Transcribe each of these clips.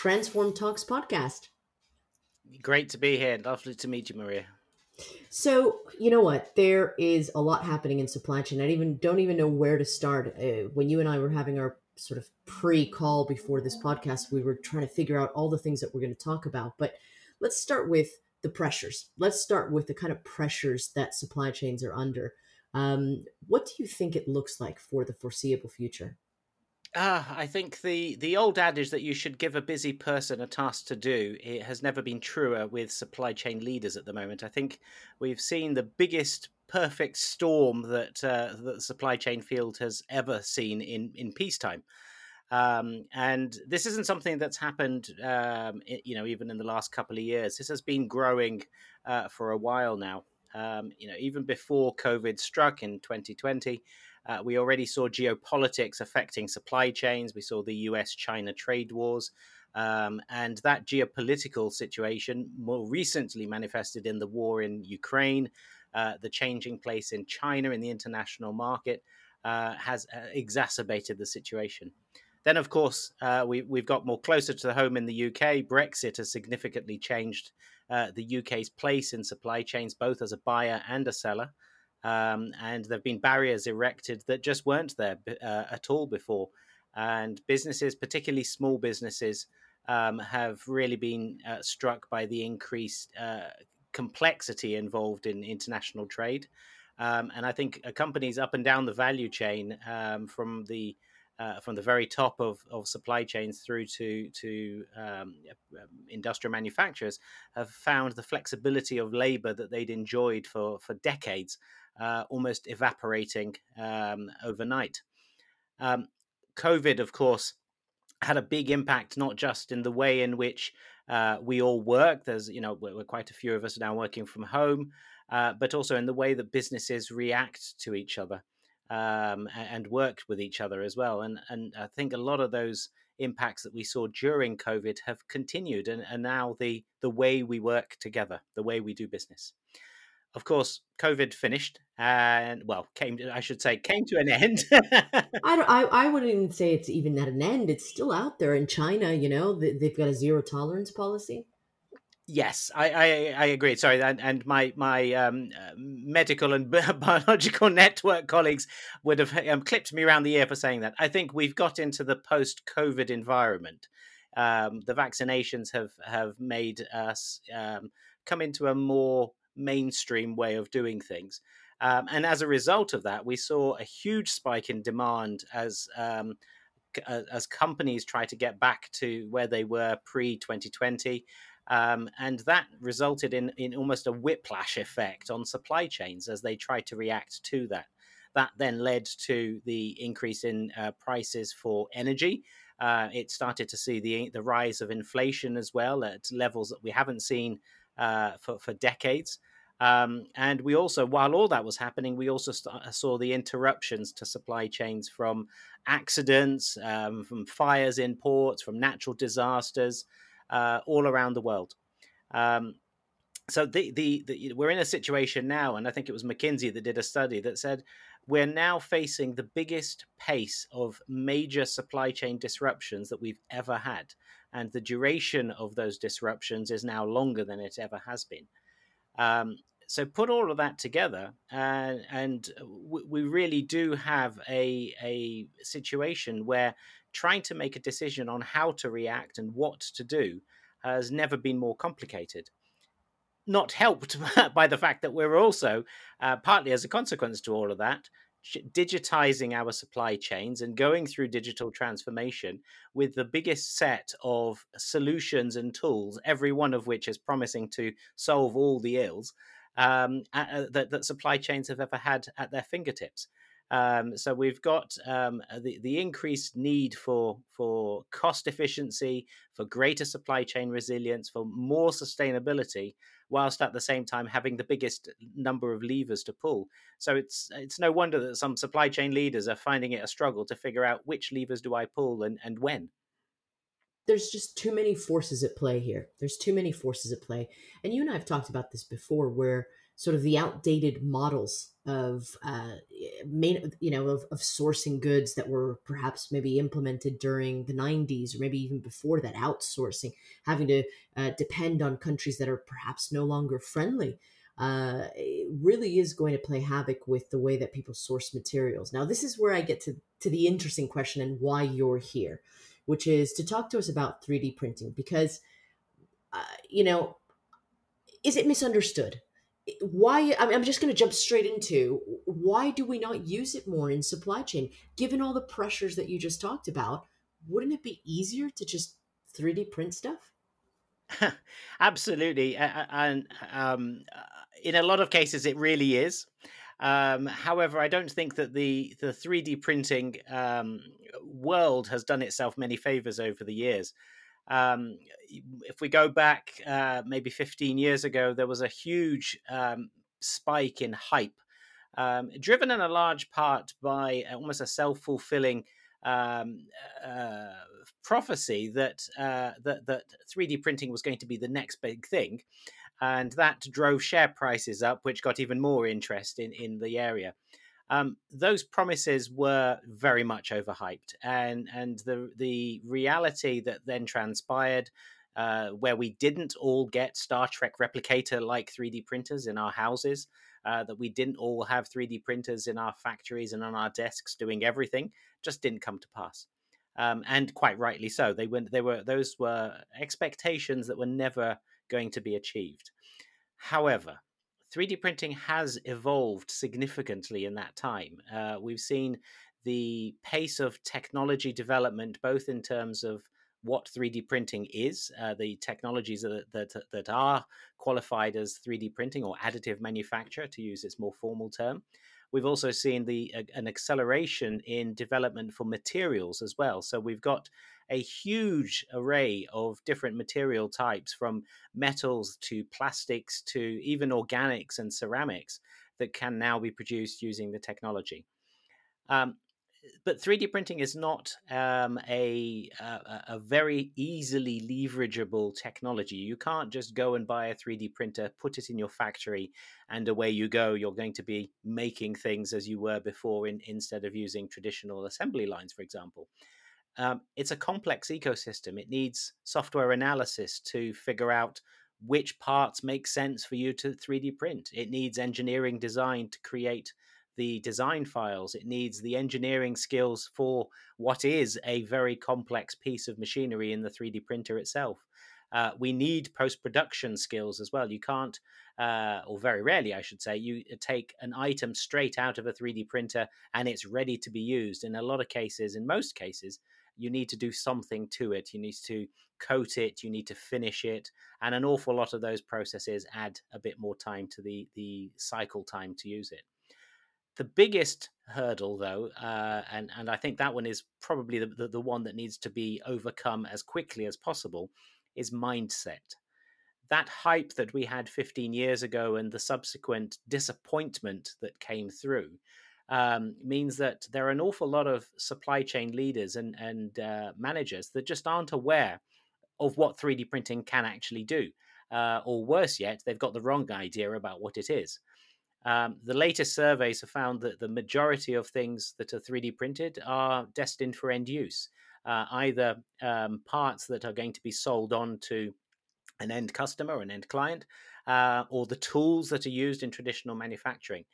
Transform Talks podcast. Great to be here. Lovely to meet you, Maria. So, you know what? There is a lot happening in supply chain. I even don't even know where to start. Uh, when you and I were having our sort of pre-call before this podcast, we were trying to figure out all the things that we're going to talk about. But let's start with the pressures. Let's start with the kind of pressures that supply chains are under. Um, what do you think it looks like for the foreseeable future? Ah, I think the the old adage that you should give a busy person a task to do it has never been truer with supply chain leaders at the moment. I think we've seen the biggest perfect storm that uh, that the supply chain field has ever seen in in peacetime. Um, and this isn't something that's happened, um, you know, even in the last couple of years. This has been growing uh, for a while now. Um, you know, even before COVID struck in 2020, uh, we already saw geopolitics affecting supply chains. We saw the US China trade wars. Um, and that geopolitical situation more recently manifested in the war in Ukraine, uh, the changing place in China in the international market uh, has uh, exacerbated the situation. Then, of course, uh, we, we've got more closer to the home in the UK. Brexit has significantly changed uh, the UK's place in supply chains, both as a buyer and a seller. Um, and there have been barriers erected that just weren't there uh, at all before. And businesses, particularly small businesses, um, have really been uh, struck by the increased uh, complexity involved in international trade. Um, and I think uh, companies up and down the value chain, um, from the uh, from the very top of, of supply chains through to to um, um, industrial manufacturers, have found the flexibility of labor that they'd enjoyed for for decades uh, almost evaporating um, overnight. Um, COVID, of course, had a big impact not just in the way in which uh, we all work. There's, you know, we're, we're, quite a few of us now working from home, uh, but also in the way that businesses react to each other um, and work with each other as well. And and I think a lot of those impacts that we saw during COVID have continued, and, and now the the way we work together, the way we do business of course, COVID finished, and well, came to, I should say came to an end. I, I I wouldn't even say it's even at an end. It's still out there in China. You know, they've got a zero tolerance policy. Yes, I, I, I agree. Sorry, and, and my my um, uh, medical and biological network colleagues would have um, clipped me around the ear for saying that. I think we've got into the post-COVID environment. Um, the vaccinations have have made us um, come into a more mainstream way of doing things. Um, and as a result of that, we saw a huge spike in demand as um, as companies try to get back to where they were pre 2020. Um, and that resulted in, in almost a whiplash effect on supply chains as they tried to react to that. That then led to the increase in uh, prices for energy. Uh, it started to see the the rise of inflation as well at levels that we haven't seen uh, for for decades. Um, and we also, while all that was happening, we also st- uh, saw the interruptions to supply chains from accidents, um, from fires in ports, from natural disasters uh, all around the world. Um, so the, the, the, we're in a situation now, and I think it was McKinsey that did a study that said we're now facing the biggest pace of major supply chain disruptions that we've ever had, and the duration of those disruptions is now longer than it ever has been. Um, so put all of that together, uh, and we really do have a a situation where trying to make a decision on how to react and what to do has never been more complicated. Not helped by the fact that we're also, uh, partly as a consequence to all of that, digitizing our supply chains and going through digital transformation with the biggest set of solutions and tools, every one of which is promising to solve all the ills um, uh, that, that supply chains have ever had at their fingertips. Um, so we've got um, uh, the, the increased need for for cost efficiency, for greater supply chain resilience, for more sustainability, whilst at the same time having the biggest number of levers to pull. So it's it's no wonder that some supply chain leaders are finding it a struggle to figure out which levers do I pull and, and when. There's just too many forces at play here. There's too many forces at play. And you and I have talked about this before where sort of the outdated models of uh, main you know of, of sourcing goods that were perhaps maybe implemented during the 90s or maybe even before that outsourcing having to uh, depend on countries that are perhaps no longer friendly uh, really is going to play havoc with the way that people source materials now this is where i get to to the interesting question and why you're here which is to talk to us about 3d printing because uh, you know is it misunderstood? Why i'm just going to jump straight into why do we not use it more in supply chain? Given all the pressures that you just talked about wouldn't it be easier to just 3d print stuff? Absolutely. And um, uh, in a lot of cases it really is um, however, I don't think that the the 3D printing um, world has done itself many favors over the years. Um, if we go back uh, maybe 15 years ago, there was a huge um, spike in hype, um, driven in a large part by almost a self fulfilling um, uh, prophecy that, uh, that that 3D printing was going to be the next big thing, and that drove share prices up, which got even more interest in in the area. Um, those promises were very much overhyped, and and the the reality that then transpired, uh, where we didn't all get Star Trek replicator like 3D printers in our houses, uh, that we didn't all have 3D printers in our factories and on our desks doing everything, just didn't come to pass. Um, and quite rightly so. They went. They were those were expectations that were never going to be achieved. However, 3D printing has evolved significantly in that time. Uh, we've seen the pace of technology development, both in terms of what 3D printing is, uh, the technologies that, that, that are qualified as 3D printing or additive manufacture, to use its more formal term. We've also seen the uh, an acceleration in development for materials as well. So we've got a huge array of different material types from metals to plastics to even organics and ceramics that can now be produced using the technology. Um, but 3D printing is not um, a, a, a very easily leverageable technology. You can't just go and buy a 3D printer, put it in your factory, and away you go. You're going to be making things as you were before, in, instead of using traditional assembly lines, for example. Um, it's a complex ecosystem. It needs software analysis to figure out which parts make sense for you to 3D print. It needs engineering design to create the design files. It needs the engineering skills for what is a very complex piece of machinery in the 3D printer itself. Uh, we need post production skills as well. You can't, uh, or very rarely, I should say, you take an item straight out of a 3D printer and it's ready to be used. In a lot of cases, in most cases, you need to do something to it. You need to coat it, you need to finish it, and an awful lot of those processes add a bit more time to the the cycle time to use it. The biggest hurdle, though, uh, and and I think that one is probably the, the, the one that needs to be overcome as quickly as possible, is mindset. That hype that we had 15 years ago and the subsequent disappointment that came through um, means that there are an awful lot of supply chain leaders and, and uh, managers that just aren't aware of what 3D printing can actually do. Uh, or worse yet, they've got the wrong idea about what it is. Um, the latest surveys have found that the majority of things that are 3D printed are destined for end use, uh, either um, parts that are going to be sold on to an end customer, an end client, uh, or the tools that are used in traditional manufacturing.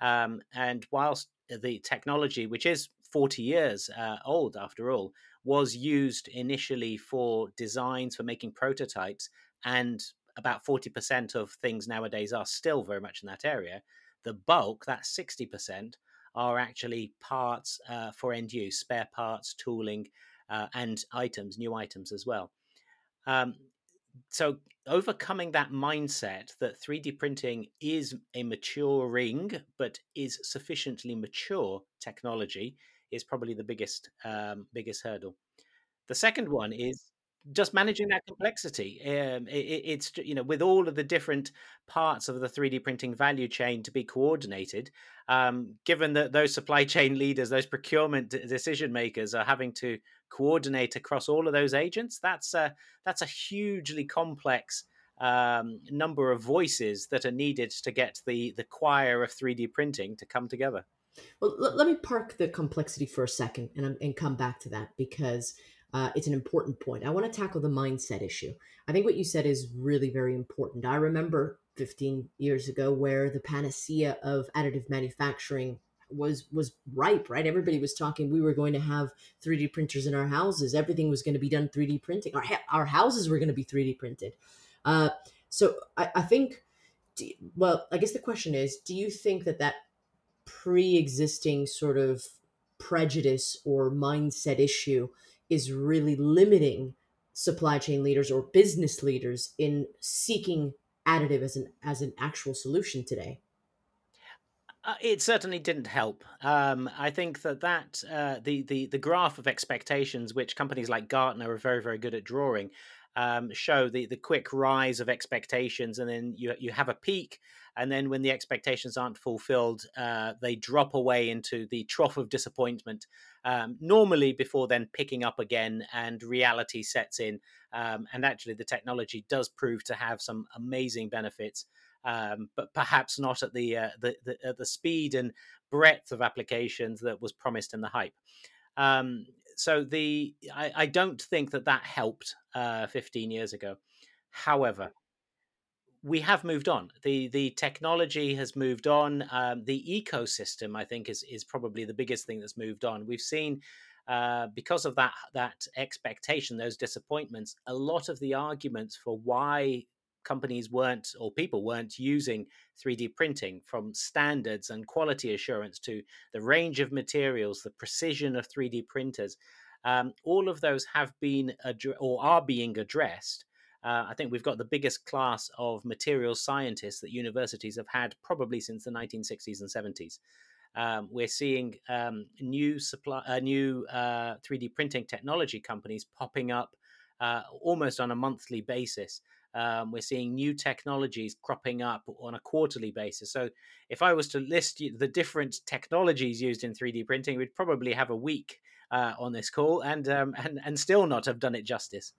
Um, and whilst the technology, which is 40 years uh, old after all, was used initially for designs for making prototypes, and about 40% of things nowadays are still very much in that area. The bulk, that 60%, are actually parts uh, for end use, spare parts, tooling, uh, and items, new items as well. Um, so overcoming that mindset that 3D printing is a maturing but is sufficiently mature technology is probably the biggest um, biggest hurdle. The second one is just managing that complexity. Um, it, it's you know with all of the different parts of the 3D printing value chain to be coordinated. Um, given that those supply chain leaders, those procurement decision makers are having to coordinate across all of those agents, that's a that's a hugely complex um, number of voices that are needed to get the the choir of 3D printing to come together. Well, let me park the complexity for a second and, and come back to that because uh, it's an important point. I want to tackle the mindset issue. I think what you said is really very important. I remember 15 years ago where the panacea of additive manufacturing was was ripe right everybody was talking we were going to have 3d printers in our houses everything was going to be done 3d printing our, our houses were going to be 3d printed uh, so I, I think well i guess the question is do you think that that pre-existing sort of prejudice or mindset issue is really limiting supply chain leaders or business leaders in seeking additive as an as an actual solution today uh, it certainly didn't help. Um, I think that that uh, the the the graph of expectations, which companies like Gartner are very very good at drawing, um, show the the quick rise of expectations, and then you you have a peak, and then when the expectations aren't fulfilled, uh, they drop away into the trough of disappointment. Um, normally, before then picking up again, and reality sets in, um, and actually the technology does prove to have some amazing benefits um, but perhaps not at the, uh, the, the, the speed and breadth of applications that was promised in the hype. Um, so the I, I, don't think that that helped uh, 15 years ago. However, we have moved on. the The technology has moved on. Um, the ecosystem, I think, is is probably the biggest thing that's moved on. We've seen uh, because of that that expectation, those disappointments, a lot of the arguments for why companies weren't or people weren't using 3D printing from standards and quality assurance to the range of materials, the precision of 3D printers. Um, all of those have been or are being addressed. Uh, I think we've got the biggest class of materials scientists that universities have had probably since the 1960s and 70s. Um, we're seeing um, new supply, uh, new uh, 3D printing technology companies popping up uh, almost on a monthly basis. Um, we're seeing new technologies cropping up on a quarterly basis. So, if I was to list the different technologies used in 3D printing, we'd probably have a week uh, on this call and um, and and still not have done it justice.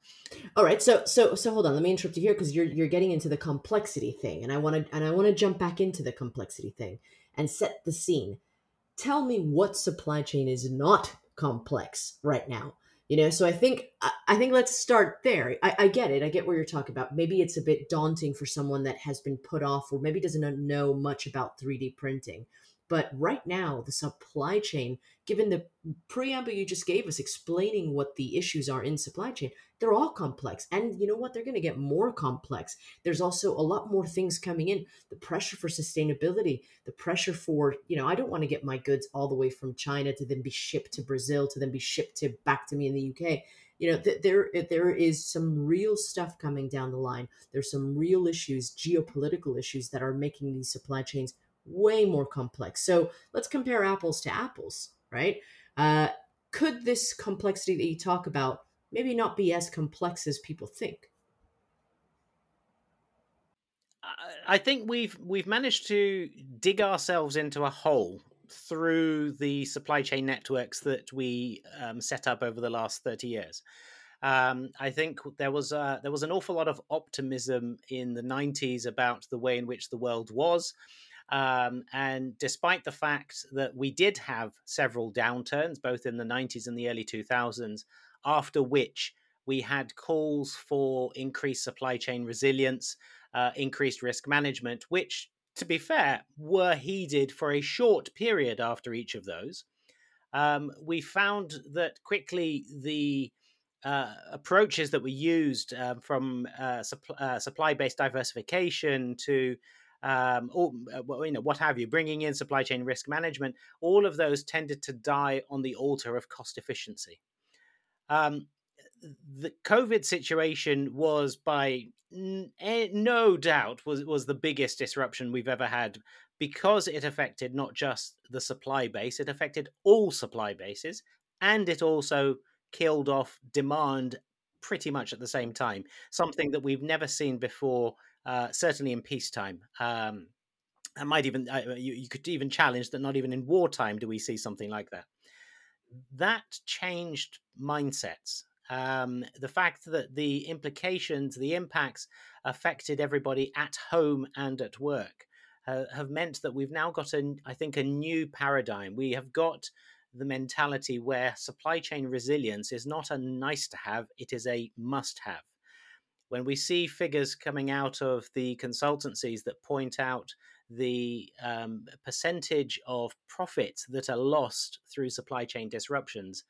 All right, so so so hold on. Let me interrupt you here because you're you're getting into the complexity thing, and I want to and I want to jump back into the complexity thing and set the scene. Tell me what supply chain is not complex right now you know so i think i think let's start there. I, I, get it. I get where you're talking about. Maybe it's a bit daunting for someone that has been put off or maybe doesn't know much about 3d printing. But right now, the supply chain, given the preamble you just gave us explaining what the issues are in supply chain, they're all complex. And you know what? They're going to get more complex. There's also a lot more things coming in. The pressure for sustainability, the pressure for, you know, I don't want to get my goods all the way from China to then be shipped to Brazil to then be shipped to back to me in the UK you know th- there there is some real stuff coming down the line there's some real issues geopolitical issues that are making these supply chains way more complex. So let's compare apples to apples, right? Uh, could this complexity that you talk about maybe not be as complex as people think? I think we've we've managed to dig ourselves into a hole through the supply chain networks that we um, set up over the last thirty years. Um, I think there was uh, there was an awful lot of optimism in the '90s about the way in which the world was, um, and despite the fact that we did have several downturns, both in the 90s and the early 2000s, after which we had calls for increased supply chain resilience, uh, increased risk management, which, to be fair, were heeded for a short period after each of those. Um, we found that quickly the uh, approaches that were used uh, from supp- uh, supply based diversification to um, uh, you know what have you, bringing in supply chain risk management, all of those tended to die on the altar of cost efficiency. Um, the COVID situation was by n- eh, no doubt was was the biggest disruption we've ever had because it affected not just the supply base, it affected all supply bases, and it also killed off demand pretty much at the same time. Something that we've never seen before uh, certainly in peacetime. Um, I might even uh, you, you could even challenge that not even in wartime do we see something like that. That changed mindsets. Um, the fact that the implications, the impacts affected everybody at home and at work. uh, have meant that we've now got a, I think, a new paradigm. We have got the mentality where supply chain resilience is not a nice to have; it is a must have. When we see figures coming out of the consultancies that point out the um, percentage of profits that are lost through supply chain disruptions,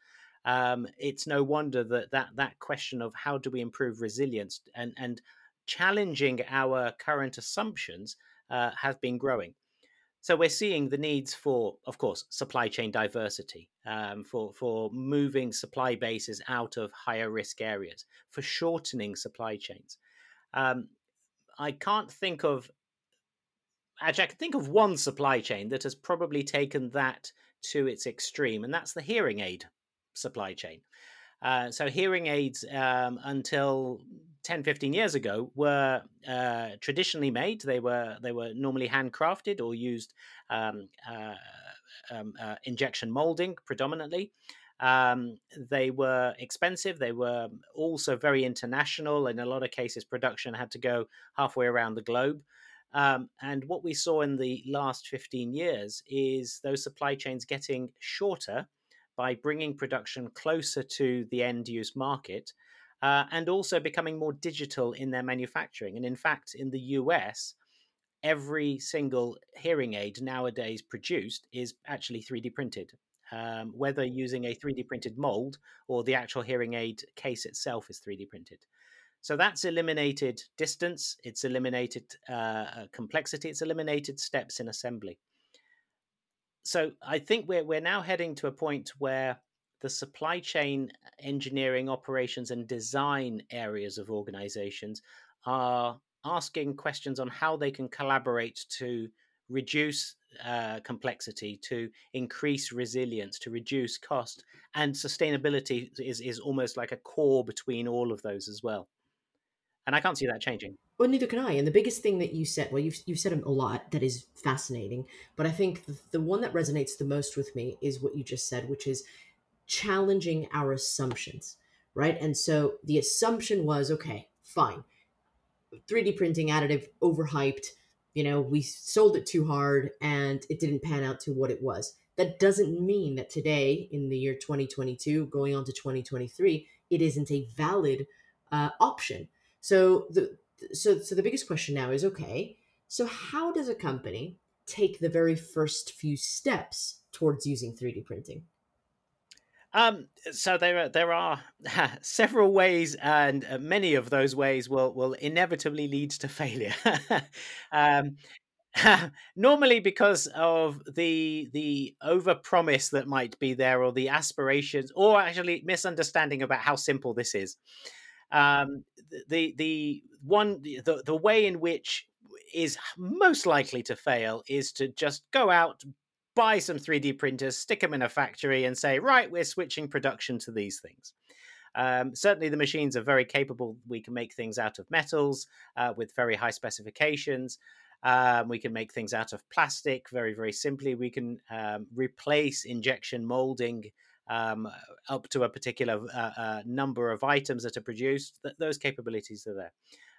um, it's no wonder that, that that question of how do we improve resilience and, and challenging our current assumptions uh, has been growing. So we're seeing the needs for, of course, supply chain diversity, um, for for moving supply bases out of higher risk areas, for shortening supply chains. Um, I can't think of actually I can think of one supply chain that has probably taken that to its extreme, and that's the hearing aid supply chain. Uh, so hearing aids um, until 10 15 years ago were uh, traditionally made. They were they were normally handcrafted or used um, uh, um, uh, injection molding predominantly. Um, they were expensive. They were also very international. In a lot of cases production had to go halfway around the globe um, and what we saw in the last 15 years is those supply chains getting shorter by bringing production closer to the end use market uh, and also becoming more digital in their manufacturing. And in fact, in the US, every single hearing aid nowadays produced is actually 3D printed. Um, whether using a 3D printed mold or the actual hearing aid case itself is 3D printed. So that's eliminated distance, it's eliminated uh, uh complexity, it's eliminated steps in assembly. So I think we're we're now heading to a point where the supply chain engineering operations and design areas of organizations are asking questions on how they can collaborate to reduce uh, complexity to increase resilience to reduce cost and sustainability is, is almost like a core between all of those as well and i can't see that changing well neither can i and the biggest thing that you said well you've, you've said a lot that is fascinating but i think the, the one that resonates the most with me is what you just said which is challenging our assumptions, right? And so the assumption was okay, fine. 3D printing additive overhyped, you know, we sold it too hard and it didn't pan out to what it was. That doesn't mean that today, in the year 2022, going on to 2023, it isn't a valid uh, option. So the so so the biggest question now is okay. So how does a company take the very first few steps towards using 3D printing? Um, so there there are several ways, and uh, many of those ways will will inevitably lead to failure. um, normally because of the the overpromise that might be there, or the aspirations, or actually misunderstanding about how simple this is. Um, the the one the the way in which is most likely to fail is to just go out buy some 3D printers, stick them in a factory, and say, right, we're switching production to these things. Um, certainly, the machines are very capable. We can make things out of metals uh, with very high specifications. Um, we can make things out of plastic very, very simply. We can um, replace injection molding um, up to a particular uh, uh, number of items that are produced. Th- those capabilities are there.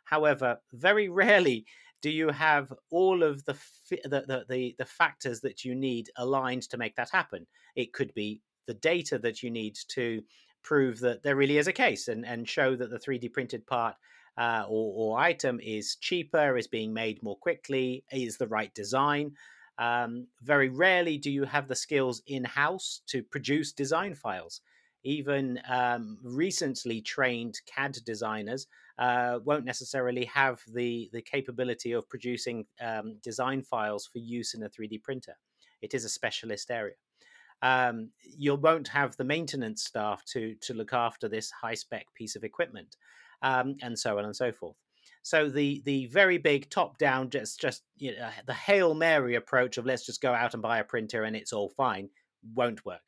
However, very rarely do you have all of the, the the, the factors that you need aligned to make that happen? It could be the data that you need to prove that there really is a case and, and show that the 3D printed part uh, or, or, item is cheaper, is being made more quickly, is the right design. Um, very rarely do you have the skills in house to produce design files. Even um, recently trained CAD designers uh, won't necessarily have the the capability of producing um, design files for use in a 3D printer. It is a specialist area. Um, you won't have the maintenance staff to to look after this high spec piece of equipment, um, and so on and so forth. So the the very big top down, just just you know, the hail mary approach of let's just go out and buy a printer and it's all fine, won't work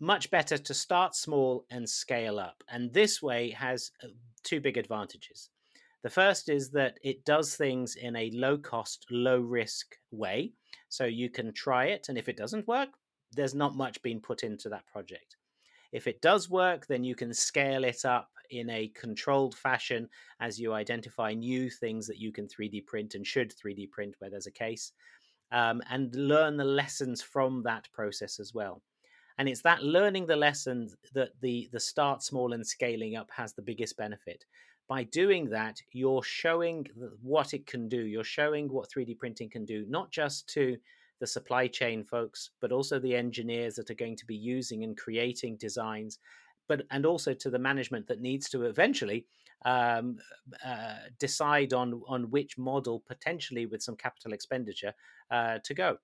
much better to start small and scale up. And this way has uh, two big advantages. The first is that it does things in a low cost, low risk way. So you can try it. And if it doesn't work, there's not much being put into that project. If it does work, then you can scale it up in a controlled fashion as you identify new things that you can 3D print and should 3D print where there's a case, um, and learn the lessons from that process as well. And it's that learning the lessons that the the start small and scaling up has the biggest benefit. By doing that, you're showing what it can do. You're showing what 3D printing can do, not just to the supply chain folks, but also the engineers that are going to be using and creating designs but and also to the management that needs to eventually um, uh, decide on on which model potentially with some capital expenditure uh, to go.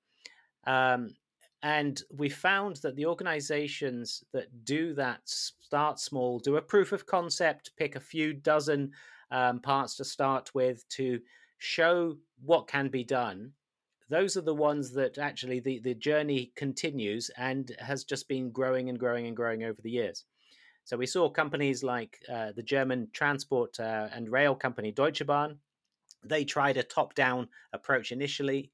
Um, and we found that the organizations that do that start small, do a proof of concept, pick a few dozen um, parts to start with to show what can be done. Those are the ones that actually the, the journey continues and has just been growing and growing and growing over the years. So we saw companies like uh, the German transport uh, and rail company Deutsche Bahn. They tried a top down approach initially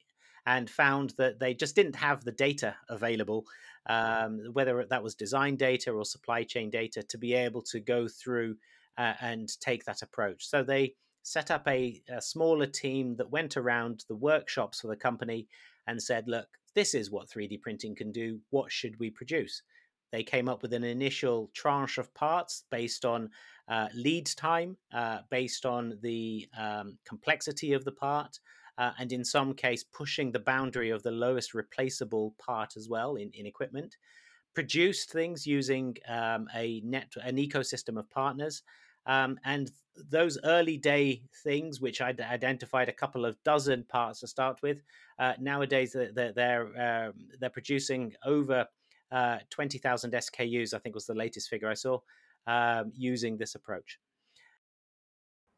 and found that they just didn't have the data available, um, whether that was design data or supply chain data, to be able to go through uh, and take that approach. So they set up a, a smaller team that went around the workshops for the company and said, look, this is what 3D printing can do. What should we produce? They came up with an initial tranche of parts based on uh, lead time, uh, based on the um, complexity of the part, uh, and in some case, pushing the boundary of the lowest replaceable part as well in, in equipment. Produced things using um, a net an ecosystem of partners. Um, and those early day things, which I identified a couple of dozen parts to start with, uh, nowadays they're they're, um, they're producing over uh, 20,000 SKUs, I think was the latest figure I saw, um, using this approach.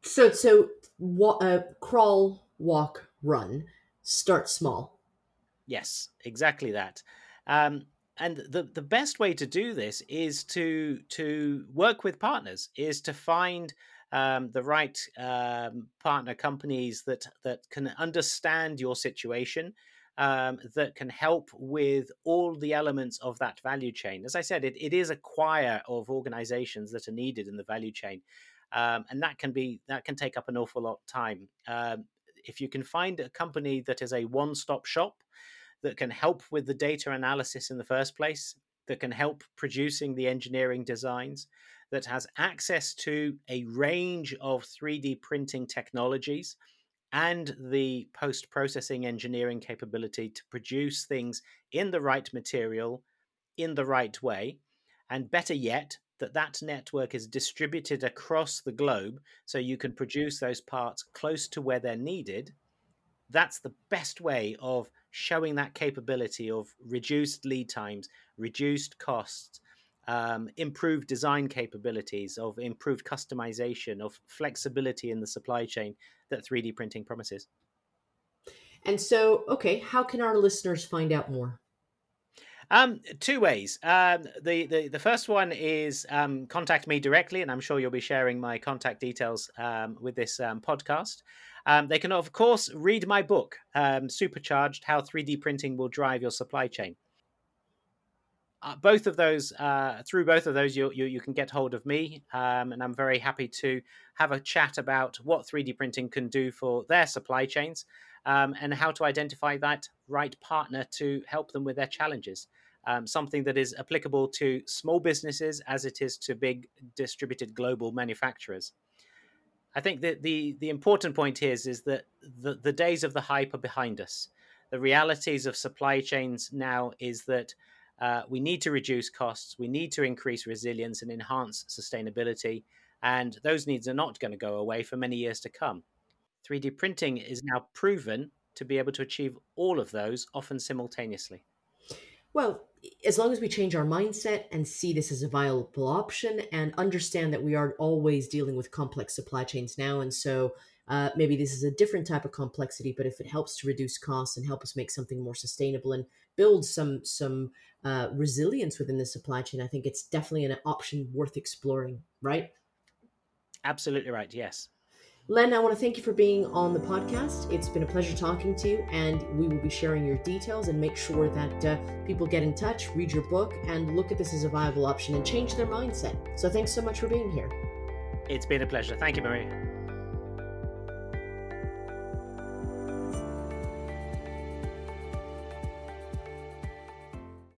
So, so what, uh, crawl, walk, run, start small. Yes, exactly that. Um, and the, the best way to do this is to to work with partners, is to find um, the right um, partner companies that that can understand your situation um, that can help with all the elements of that value chain. As I said, it, it is a choir of organizations that are needed in the value chain. Um, and that can be that can take up an awful lot of time. Um, if you can find a company that is a one-stop shop that can help with the data analysis in the first place, that can help producing the engineering designs, that has access to a range of 3D printing technologies, and the post processing engineering capability to produce things in the right material in the right way. And better yet that that network is distributed across the globe so you can produce those parts close to where they're needed. That's the best way of showing that capability of reduced lead times reduced costs um, improved design capabilities, of improved customization, of flexibility in the supply chain that 3D printing promises. And so, okay, how can our listeners find out more? Um, two ways. Um, the, the the first one is um, contact me directly, and I'm sure you'll be sharing my contact details um, with this um, podcast. Um, they can, of course, read my book, um, Supercharged: How 3D Printing Will Drive Your Supply Chain uh, both of those uh, through both of those you, you, you can get hold of me um, and i'm very happy to have a chat about what 3d printing can do for their supply chains um, and how to identify that right partner to help them with their challenges um, something that is applicable to small businesses as it is to big distributed global manufacturers. I think that the the important point here is, is that the, the days of the hype are behind us. The realities of supply chains now is that uh, we need to reduce costs, we need to increase resilience and enhance sustainability, and those needs are not going to go away for many years to come. 3D printing is now proven to be able to achieve all of those, often simultaneously. Well, as long as we change our mindset and see this as a viable option and understand that we are always dealing with complex supply chains now, and so uh, maybe this is a different type of complexity, but if it helps to reduce costs and help us make something more sustainable and build some some uh, resilience within the supply chain, I think it's definitely an option worth exploring. Right? Absolutely right. Yes. Len, I want to thank you for being on the podcast. It's been a pleasure talking to you, and we will be sharing your details and make sure that uh, people get in touch, read your book, and look at this as a viable option and change their mindset. So, thanks so much for being here. It's been a pleasure. Thank you, Maria.